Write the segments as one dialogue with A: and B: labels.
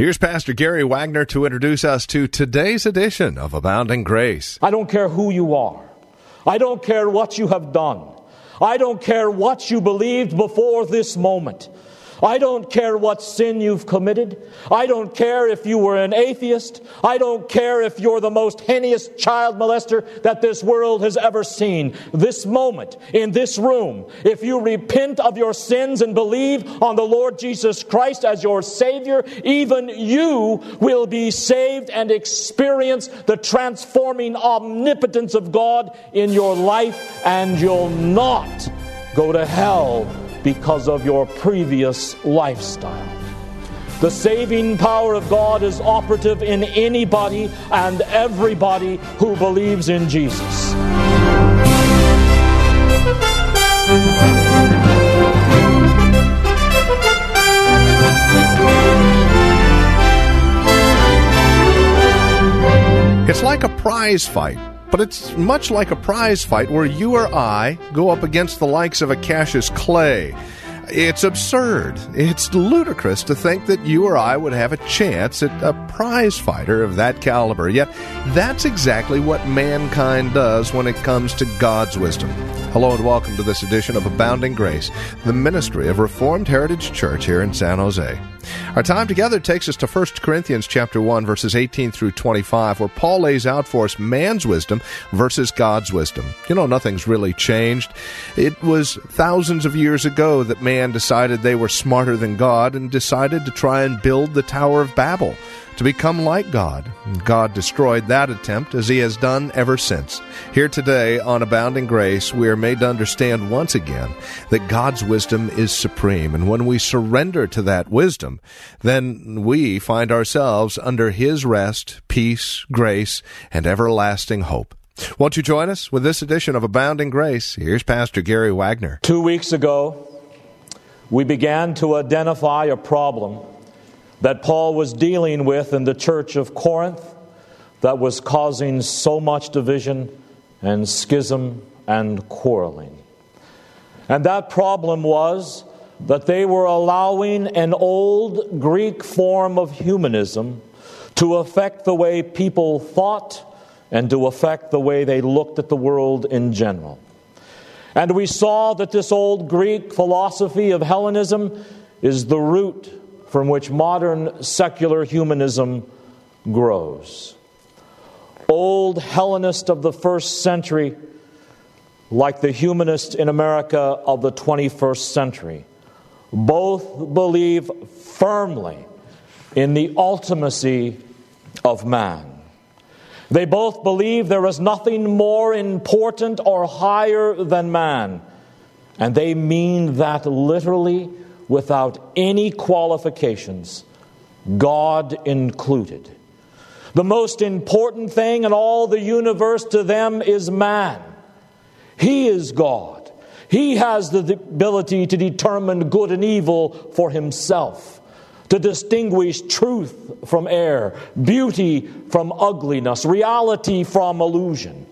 A: Here's Pastor Gary Wagner to introduce us to today's edition of Abounding Grace.
B: I don't care who you are. I don't care what you have done. I don't care what you believed before this moment. I don't care what sin you've committed. I don't care if you were an atheist. I don't care if you're the most heinous child molester that this world has ever seen. This moment, in this room, if you repent of your sins and believe on the Lord Jesus Christ as your Savior, even you will be saved and experience the transforming omnipotence of God in your life, and you'll not go to hell because of your previous lifestyle. The saving power of God is operative in anybody and everybody who believes in Jesus.
A: It's like a prize fight, but it's much like a prize fight where you or I go up against the likes of a Cassius Clay. It's absurd. It's ludicrous to think that you or I would have a chance at a prize fighter of that caliber. Yet, that's exactly what mankind does when it comes to God's wisdom. Hello and welcome to this edition of Abounding Grace, the ministry of Reformed Heritage Church here in San Jose. Our time together takes us to 1 Corinthians chapter 1 verses 18 through 25 where Paul lays out for us man's wisdom versus God's wisdom. You know nothing's really changed. It was thousands of years ago that man decided they were smarter than God and decided to try and build the Tower of Babel to become like God. God destroyed that attempt as he has done ever since. Here today on Abounding Grace, we are made to understand once again that God's wisdom is supreme. And when we surrender to that wisdom, then we find ourselves under his rest, peace, grace, and everlasting hope. Won't you join us with this edition of Abounding Grace? Here's Pastor Gary Wagner.
B: Two weeks ago, we began to identify a problem that Paul was dealing with in the church of Corinth that was causing so much division and schism and quarreling. And that problem was that they were allowing an old Greek form of humanism to affect the way people thought and to affect the way they looked at the world in general. And we saw that this old Greek philosophy of Hellenism is the root from which modern secular humanism grows. Old Hellenist of the first century, like the humanist in America of the 21st century, both believe firmly in the ultimacy of man. They both believe there is nothing more important or higher than man. And they mean that literally without any qualifications, God included. The most important thing in all the universe to them is man. He is God. He has the ability to determine good and evil for himself, to distinguish truth from error, beauty from ugliness, reality from illusion.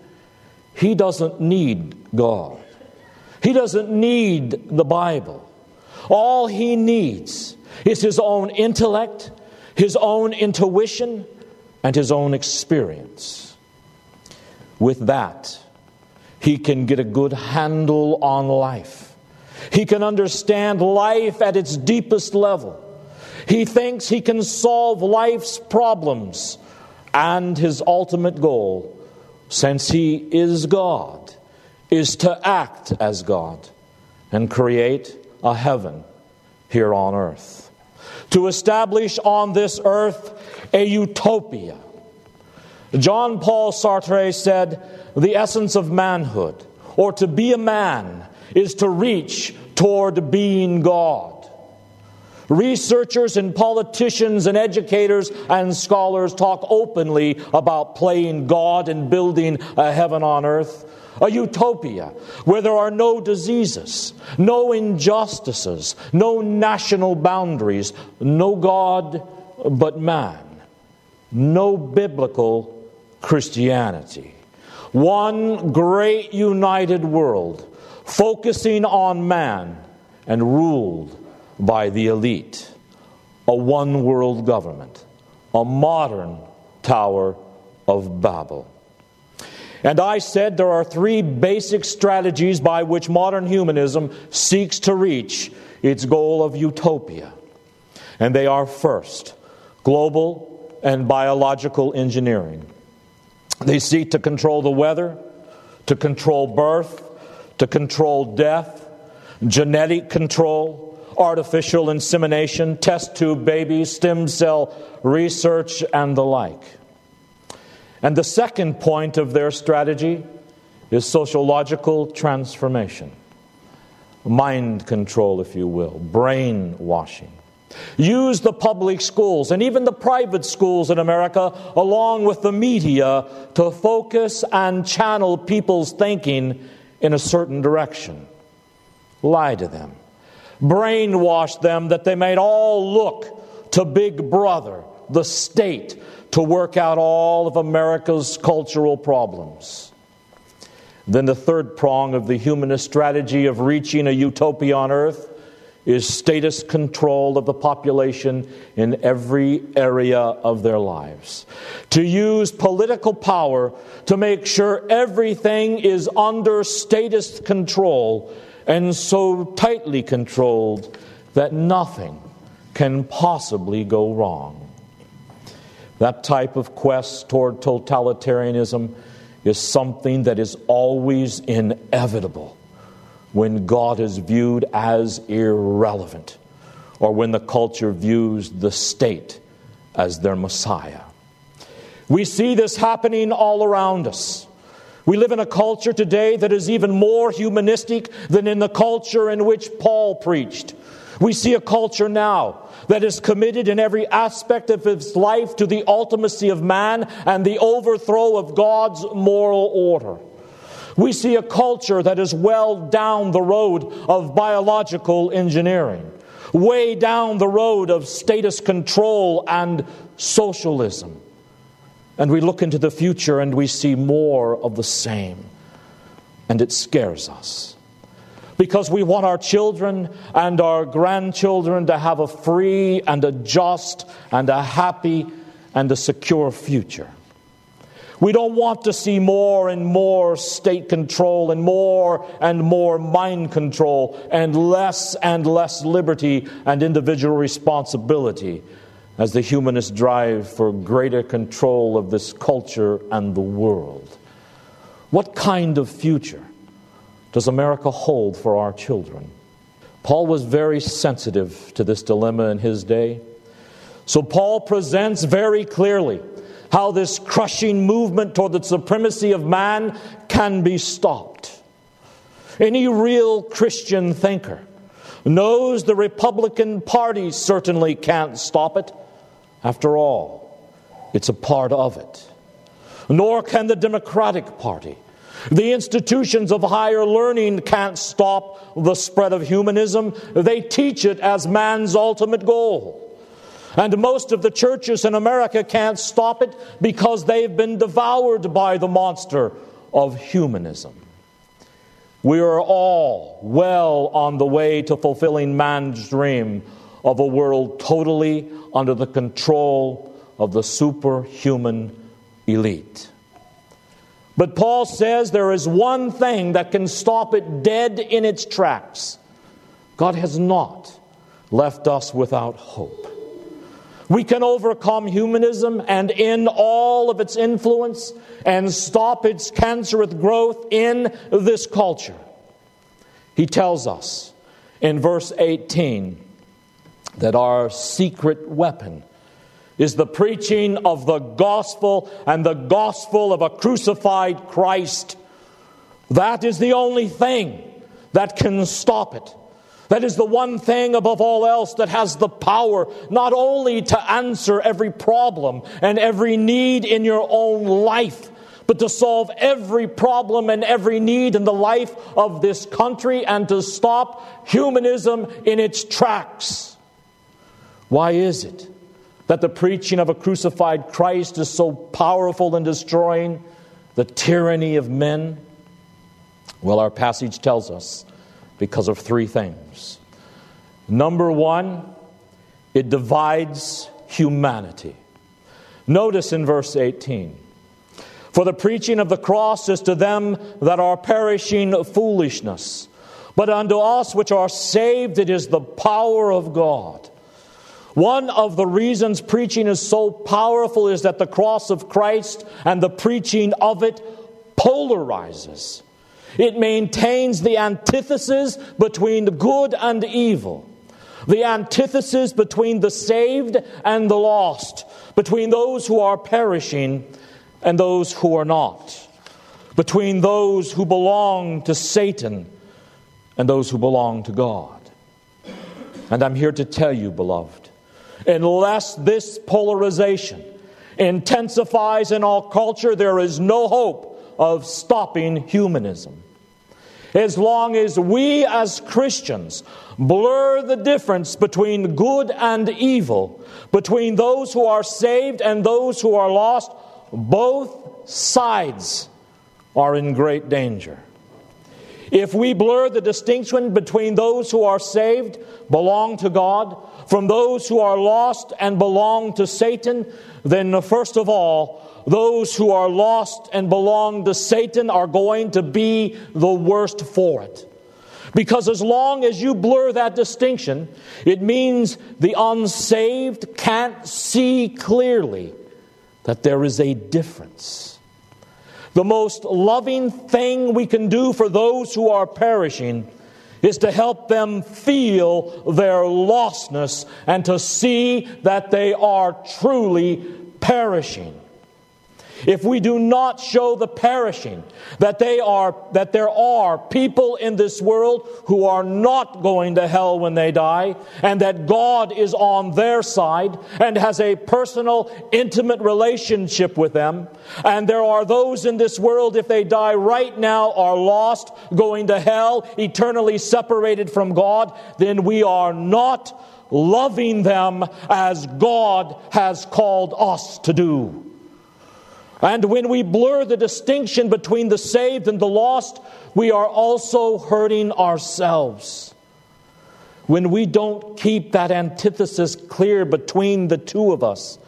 B: He doesn't need God. He doesn't need the Bible. All he needs is his own intellect, his own intuition, and his own experience. With that, he can get a good handle on life. He can understand life at its deepest level. He thinks he can solve life's problems. And his ultimate goal, since he is God, is to act as God and create a heaven here on earth. To establish on this earth a utopia. John Paul Sartre said, The essence of manhood, or to be a man, is to reach toward being God. Researchers and politicians and educators and scholars talk openly about playing God and building a heaven on earth, a utopia where there are no diseases, no injustices, no national boundaries, no God but man, no biblical Christianity. One great united world focusing on man and ruled by the elite. A one world government, a modern Tower of Babel. And I said there are three basic strategies by which modern humanism seeks to reach its goal of utopia. And they are first, global and biological engineering. They seek to control the weather, to control birth, to control death, genetic control, artificial insemination, test tube babies, stem cell research, and the like. And the second point of their strategy is sociological transformation, mind control, if you will, brainwashing. Use the public schools and even the private schools in America, along with the media, to focus and channel people's thinking in a certain direction. Lie to them brainwash them that they might all look to Big Brother, the state, to work out all of America's cultural problems. Then the third prong of the humanist strategy of reaching a utopia on earth is status control of the population in every area of their lives. To use political power to make sure everything is under status control and so tightly controlled that nothing can possibly go wrong. That type of quest toward totalitarianism is something that is always inevitable when God is viewed as irrelevant or when the culture views the state as their Messiah. We see this happening all around us. We live in a culture today that is even more humanistic than in the culture in which Paul preached. We see a culture now that is committed in every aspect of its life to the ultimacy of man and the overthrow of God's moral order. We see a culture that is well down the road of biological engineering, way down the road of status control and socialism. And we look into the future and we see more of the same. And it scares us. Because we want our children and our grandchildren to have a free and a just and a happy and a secure future. We don't want to see more and more state control and more and more mind control and less and less liberty and individual responsibility as the humanists drive for greater control of this culture and the world. What kind of future does America hold for our children? Paul was very sensitive to this dilemma in his day. So, Paul presents very clearly how this crushing movement toward the supremacy of man can be stopped. Any real Christian thinker knows the Republican Party certainly can't stop it. After all, it's a part of it. Nor can the Democratic Party. The institutions of higher learning can't stop the spread of humanism. They teach it as man's ultimate goal. And most of the churches in America can't stop it because they've been devoured by the monster of humanism. We are all well on the way to fulfilling man's dream of a world totally under the control of the superhuman elite. But Paul says there is one thing that can stop it dead in its tracks. God has not left us without hope. We can overcome humanism and end all of its influence and stop its cancerous growth in this culture. He tells us in verse 18 that our secret weapon is the preaching of the gospel and the gospel of a crucified Christ. That is the only thing that can stop it. That is the one thing above all else that has the power not only to answer every problem and every need in your own life, but to solve every problem and every need in the life of this country and to stop humanism in its tracks. Why is it that the preaching of a crucified Christ is so powerful in destroying the tyranny of men? Well, our passage tells us because of three things. Number one, it divides humanity. Notice in verse 18 For the preaching of the cross is to them that are perishing foolishness, but unto us which are saved it is the power of God. One of the reasons preaching is so powerful is that the cross of Christ and the preaching of it polarizes. It maintains the antithesis between the good and evil, the antithesis between the saved and the lost, between those who are perishing and those who are not, between those who belong to Satan and those who belong to God. And I'm here to tell you, beloved, unless this polarization intensifies in our culture, there is no hope of stopping humanism. As long as we as Christians blur the difference between good and evil, between those who are saved and those who are lost, both sides are in great danger. If we blur the distinction between those who are saved, belong to God, from those who are lost and belong to Satan, then uh, first of all, those who are lost and belong to Satan are going to be the worst for it. Because as long as you blur that distinction, it means the unsaved can't see clearly that there is a difference. The most loving thing we can do for those who are perishing is to help them feel their lostness and to see that they are truly perishing if we do not show the perishing that they are that there are people in this world who are not going to hell when they die and that God is on their side and has a personal intimate relationship with them and there are those in this world if they die right now are lost going to hell eternally separated from God then we are not loving them as God has called us to do and when we blur the distinction between the saved and the lost, we are also hurting ourselves. When we don't keep that antithesis clear between the two of us,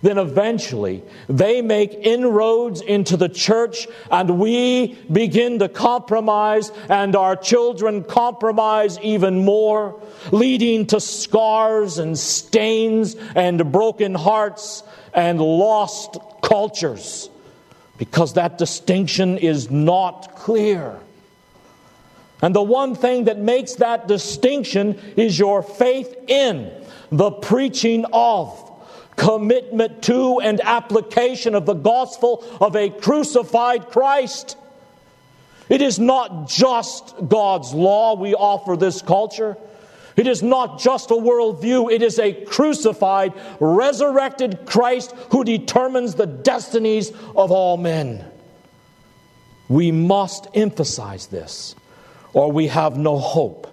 B: then eventually they make inroads into the church and we begin to compromise and our children compromise even more, leading to scars and stains and broken hearts and lost cultures because that distinction is not clear. And the one thing that makes that distinction is your faith in the preaching of, commitment to, and application of the gospel of a crucified Christ. It is not just God's law we offer this culture. It is not just a worldview, it is a crucified, resurrected Christ who determines the destinies of all men. We must emphasize this, or we have no hope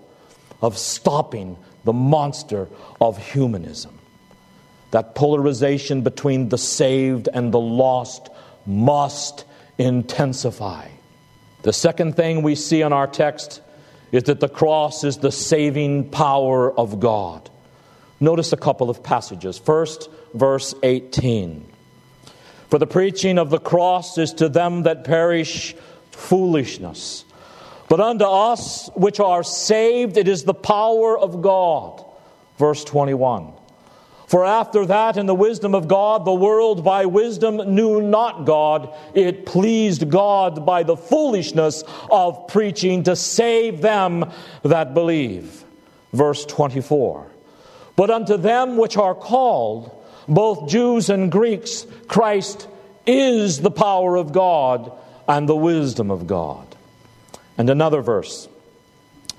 B: of stopping the monster of humanism. That polarization between the saved and the lost must intensify. The second thing we see in our text is that the cross is the saving power of God. Notice a couple of passages. First, verse 18. For the preaching of the cross is to them that perish foolishness. But unto us which are saved, it is the power of God. Verse 21. For after that, in the wisdom of God, the world by wisdom knew not God. It pleased God by the foolishness of preaching to save them that believe. Verse 24. But unto them which are called, both Jews and Greeks, Christ is the power of God and the wisdom of God. And another verse,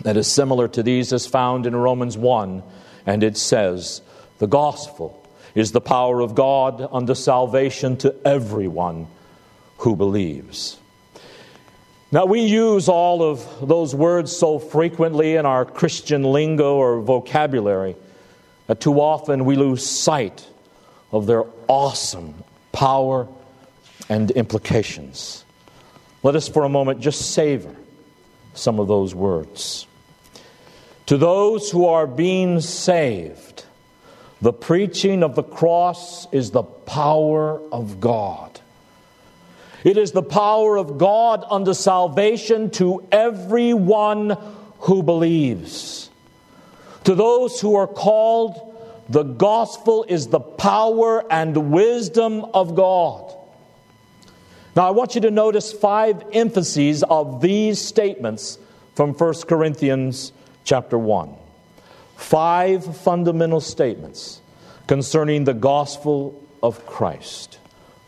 B: that is similar to these is found in Romans 1, and it says, The gospel is the power of God unto salvation to everyone who believes. Now, we use all of those words so frequently in our Christian lingo or vocabulary that too often we lose sight of their awesome power and implications. Let us for a moment just savor some of those words. To those who are being saved, the preaching of the cross is the power of God. It is the power of God unto salvation to everyone who believes. To those who are called, the gospel is the power and wisdom of God. Now, I want you to notice five emphases of these statements from 1 Corinthians chapter 1. Five fundamental statements concerning the gospel of Christ.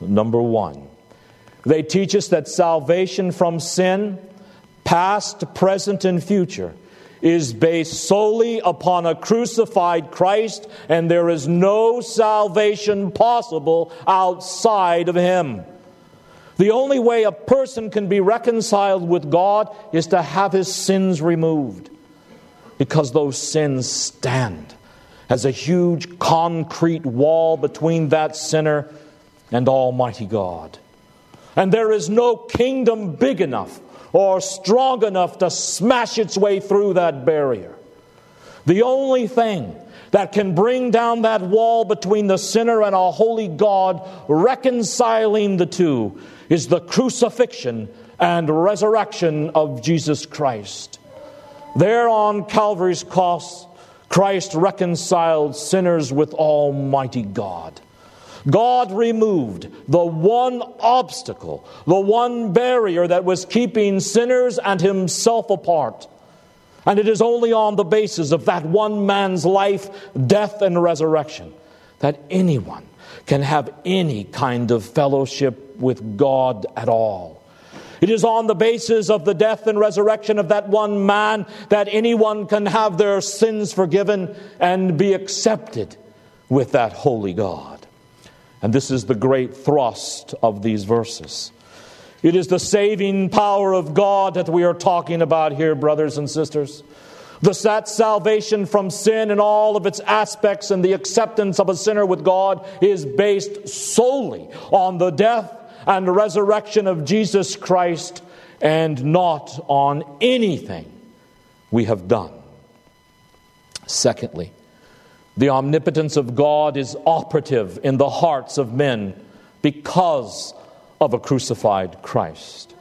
B: Number one, they teach us that salvation from sin, past, present, and future, is based solely upon a crucified Christ, and there is no salvation possible outside of Him. The only way a person can be reconciled with God is to have his sins removed because those sins stand as a huge concrete wall between that sinner and Almighty God. And there is no kingdom big enough or strong enough to smash its way through that barrier. The only thing that can bring down that wall between the sinner and a holy God, reconciling the two, is the crucifixion and resurrection of Jesus Christ. There on Calvary's cross, Christ reconciled sinners with Almighty God. God removed the one obstacle, the one barrier that was keeping sinners and Himself apart. And it is only on the basis of that one man's life, death, and resurrection that anyone can have any kind of fellowship with God at all. It is on the basis of the death and resurrection of that one man that anyone can have their sins forgiven and be accepted with that holy God. And this is the great thrust of these verses. It is the saving power of God that we are talking about here, brothers and sisters. The that salvation from sin and all of its aspects and the acceptance of a sinner with God is based solely on the death and resurrection of Jesus Christ and not on anything we have done. Secondly, the omnipotence of God is operative in the hearts of men because of a crucified Christ.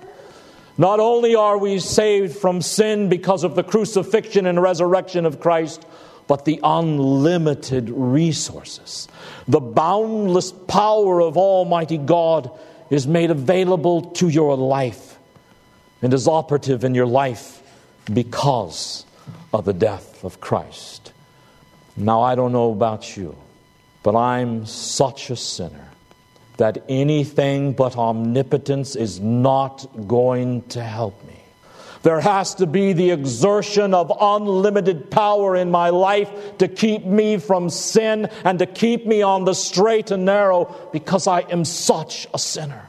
B: Not only are we saved from sin because of the crucifixion and resurrection of Christ, but the unlimited resources, the boundless power of Almighty God is made available to your life and is operative in your life because of the death of Christ. Now, I don't know about you, but I'm such a sinner that anything but omnipotence is not going to help me. There has to be the exertion of unlimited power in my life to keep me from sin and to keep me on the straight and narrow because I am such a sinner.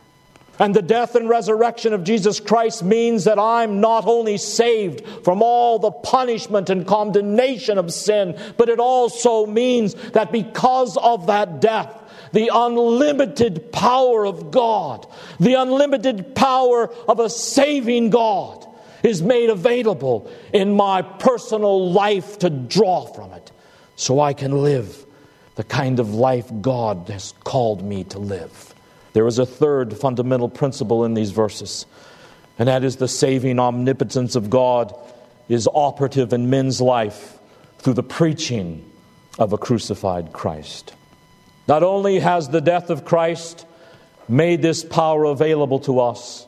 B: And the death and resurrection of Jesus Christ means that I'm not only saved from all the punishment and condemnation of sin, but it also means that because of that death, the unlimited power of God, the unlimited power of a saving God, is made available in my personal life to draw from it so I can live the kind of life God has called me to live. There is a third fundamental principle in these verses, and that is the saving omnipotence of God is operative in men's life through the preaching of a crucified Christ. Not only has the death of Christ made this power available to us,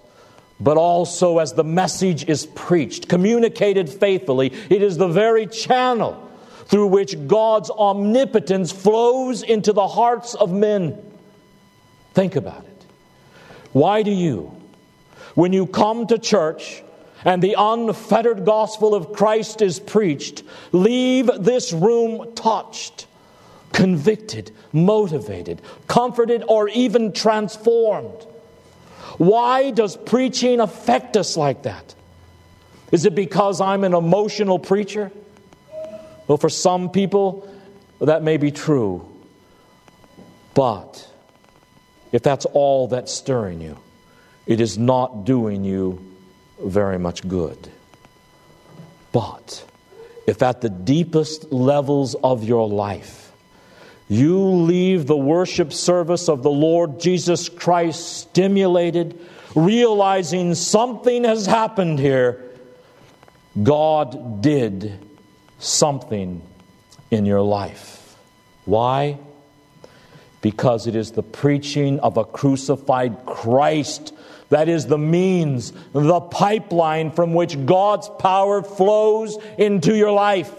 B: but also as the message is preached, communicated faithfully, it is the very channel through which God's omnipotence flows into the hearts of men. Think about it. Why do you, when you come to church and the unfettered gospel of Christ is preached, leave this room touched, convicted, motivated, comforted, or even transformed. Why does preaching affect us like that? Is it because I'm an emotional preacher? Well, for some people, that may be true. But if that's all that's stirring you, it is not doing you very much good. But if at the deepest levels of your life, you leave the worship service of the Lord Jesus Christ stimulated, realizing something has happened here, God did something in your life. Why? Because it is the preaching of a crucified Christ that is the means, the pipeline from which God's power flows into your life.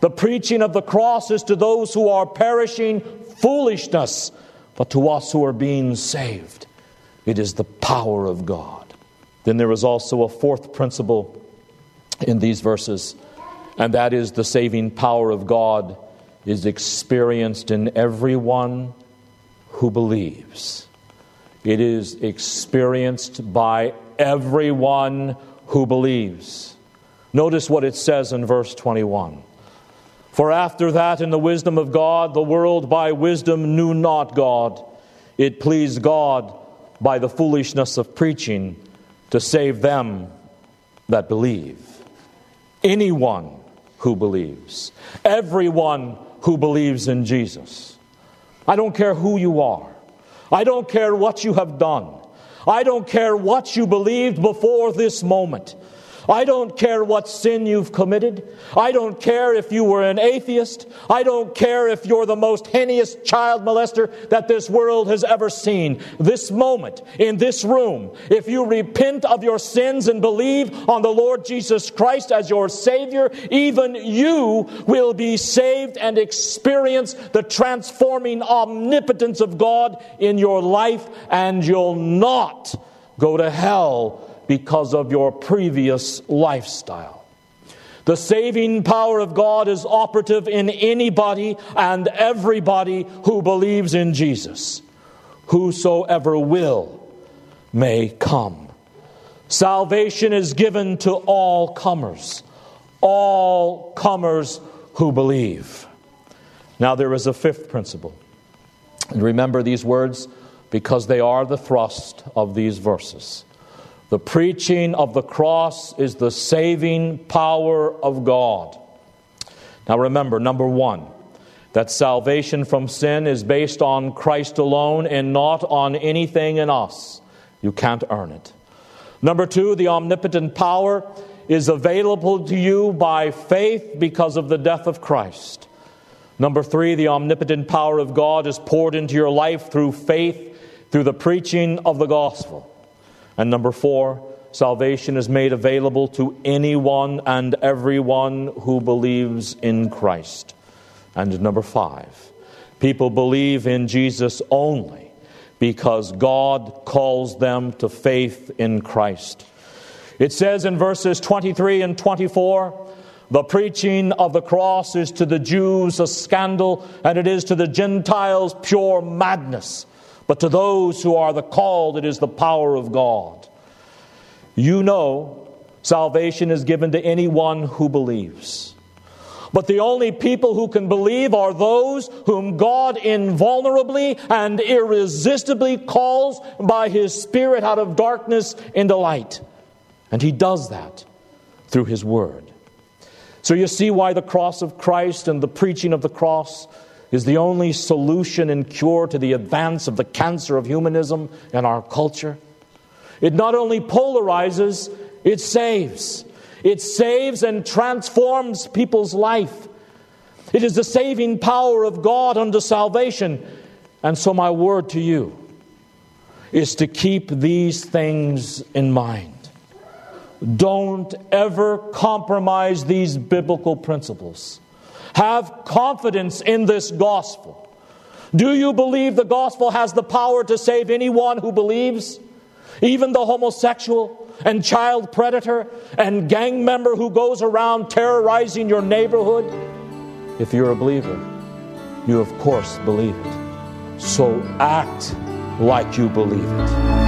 B: The preaching of the cross is to those who are perishing foolishness, but to us who are being saved, it is the power of God. Then there is also a fourth principle in these verses, and that is the saving power of God is experienced in everyone who believes. It is experienced by everyone who believes. Notice what it says in verse 21. For after that, in the wisdom of God, the world by wisdom knew not God. It pleased God by the foolishness of preaching to save them that believe anyone who believes, everyone who believes in Jesus. I don't care who you are, I don't care what you have done, I don't care what you believed before this moment. I don't care what sin you've committed. I don't care if you were an atheist. I don't care if you're the most heinous child molester that this world has ever seen. This moment, in this room, if you repent of your sins and believe on the Lord Jesus Christ as your Savior, even you will be saved and experience the transforming omnipotence of God in your life, and you'll not go to hell because of your previous lifestyle. The saving power of God is operative in anybody and everybody who believes in Jesus. Whosoever will may come. Salvation is given to all comers, all comers who believe. Now, there is a fifth principle. And remember these words because they are the thrust of these verses. The preaching of the cross is the saving power of God. Now remember, number one, that salvation from sin is based on Christ alone and not on anything in us. You can't earn it. Number two, the omnipotent power is available to you by faith because of the death of Christ. Number three, the omnipotent power of God is poured into your life through faith, through the preaching of the gospel. And number four, salvation is made available to anyone and everyone who believes in Christ. And number five, people believe in Jesus only because God calls them to faith in Christ. It says in verses 23 and 24, the preaching of the cross is to the Jews a scandal, and it is to the Gentiles pure madness. But to those who are the called, it is the power of God. You know, salvation is given to anyone who believes. But the only people who can believe are those whom God invulnerably and irresistibly calls by His Spirit out of darkness into light. And He does that through His Word. So you see why the cross of Christ and the preaching of the cross is the only solution and cure to the advance of the cancer of humanism in our culture. It not only polarizes, it saves. It saves and transforms people's life. It is the saving power of God unto salvation. And so, my word to you is to keep these things in mind. Don't ever compromise these biblical principles. Have confidence in this gospel. Do you believe the gospel has the power to save anyone who believes? Even the homosexual, and child predator and gang member who goes around terrorizing your neighborhood? If you're a believer, you of course believe it. So act like you believe it.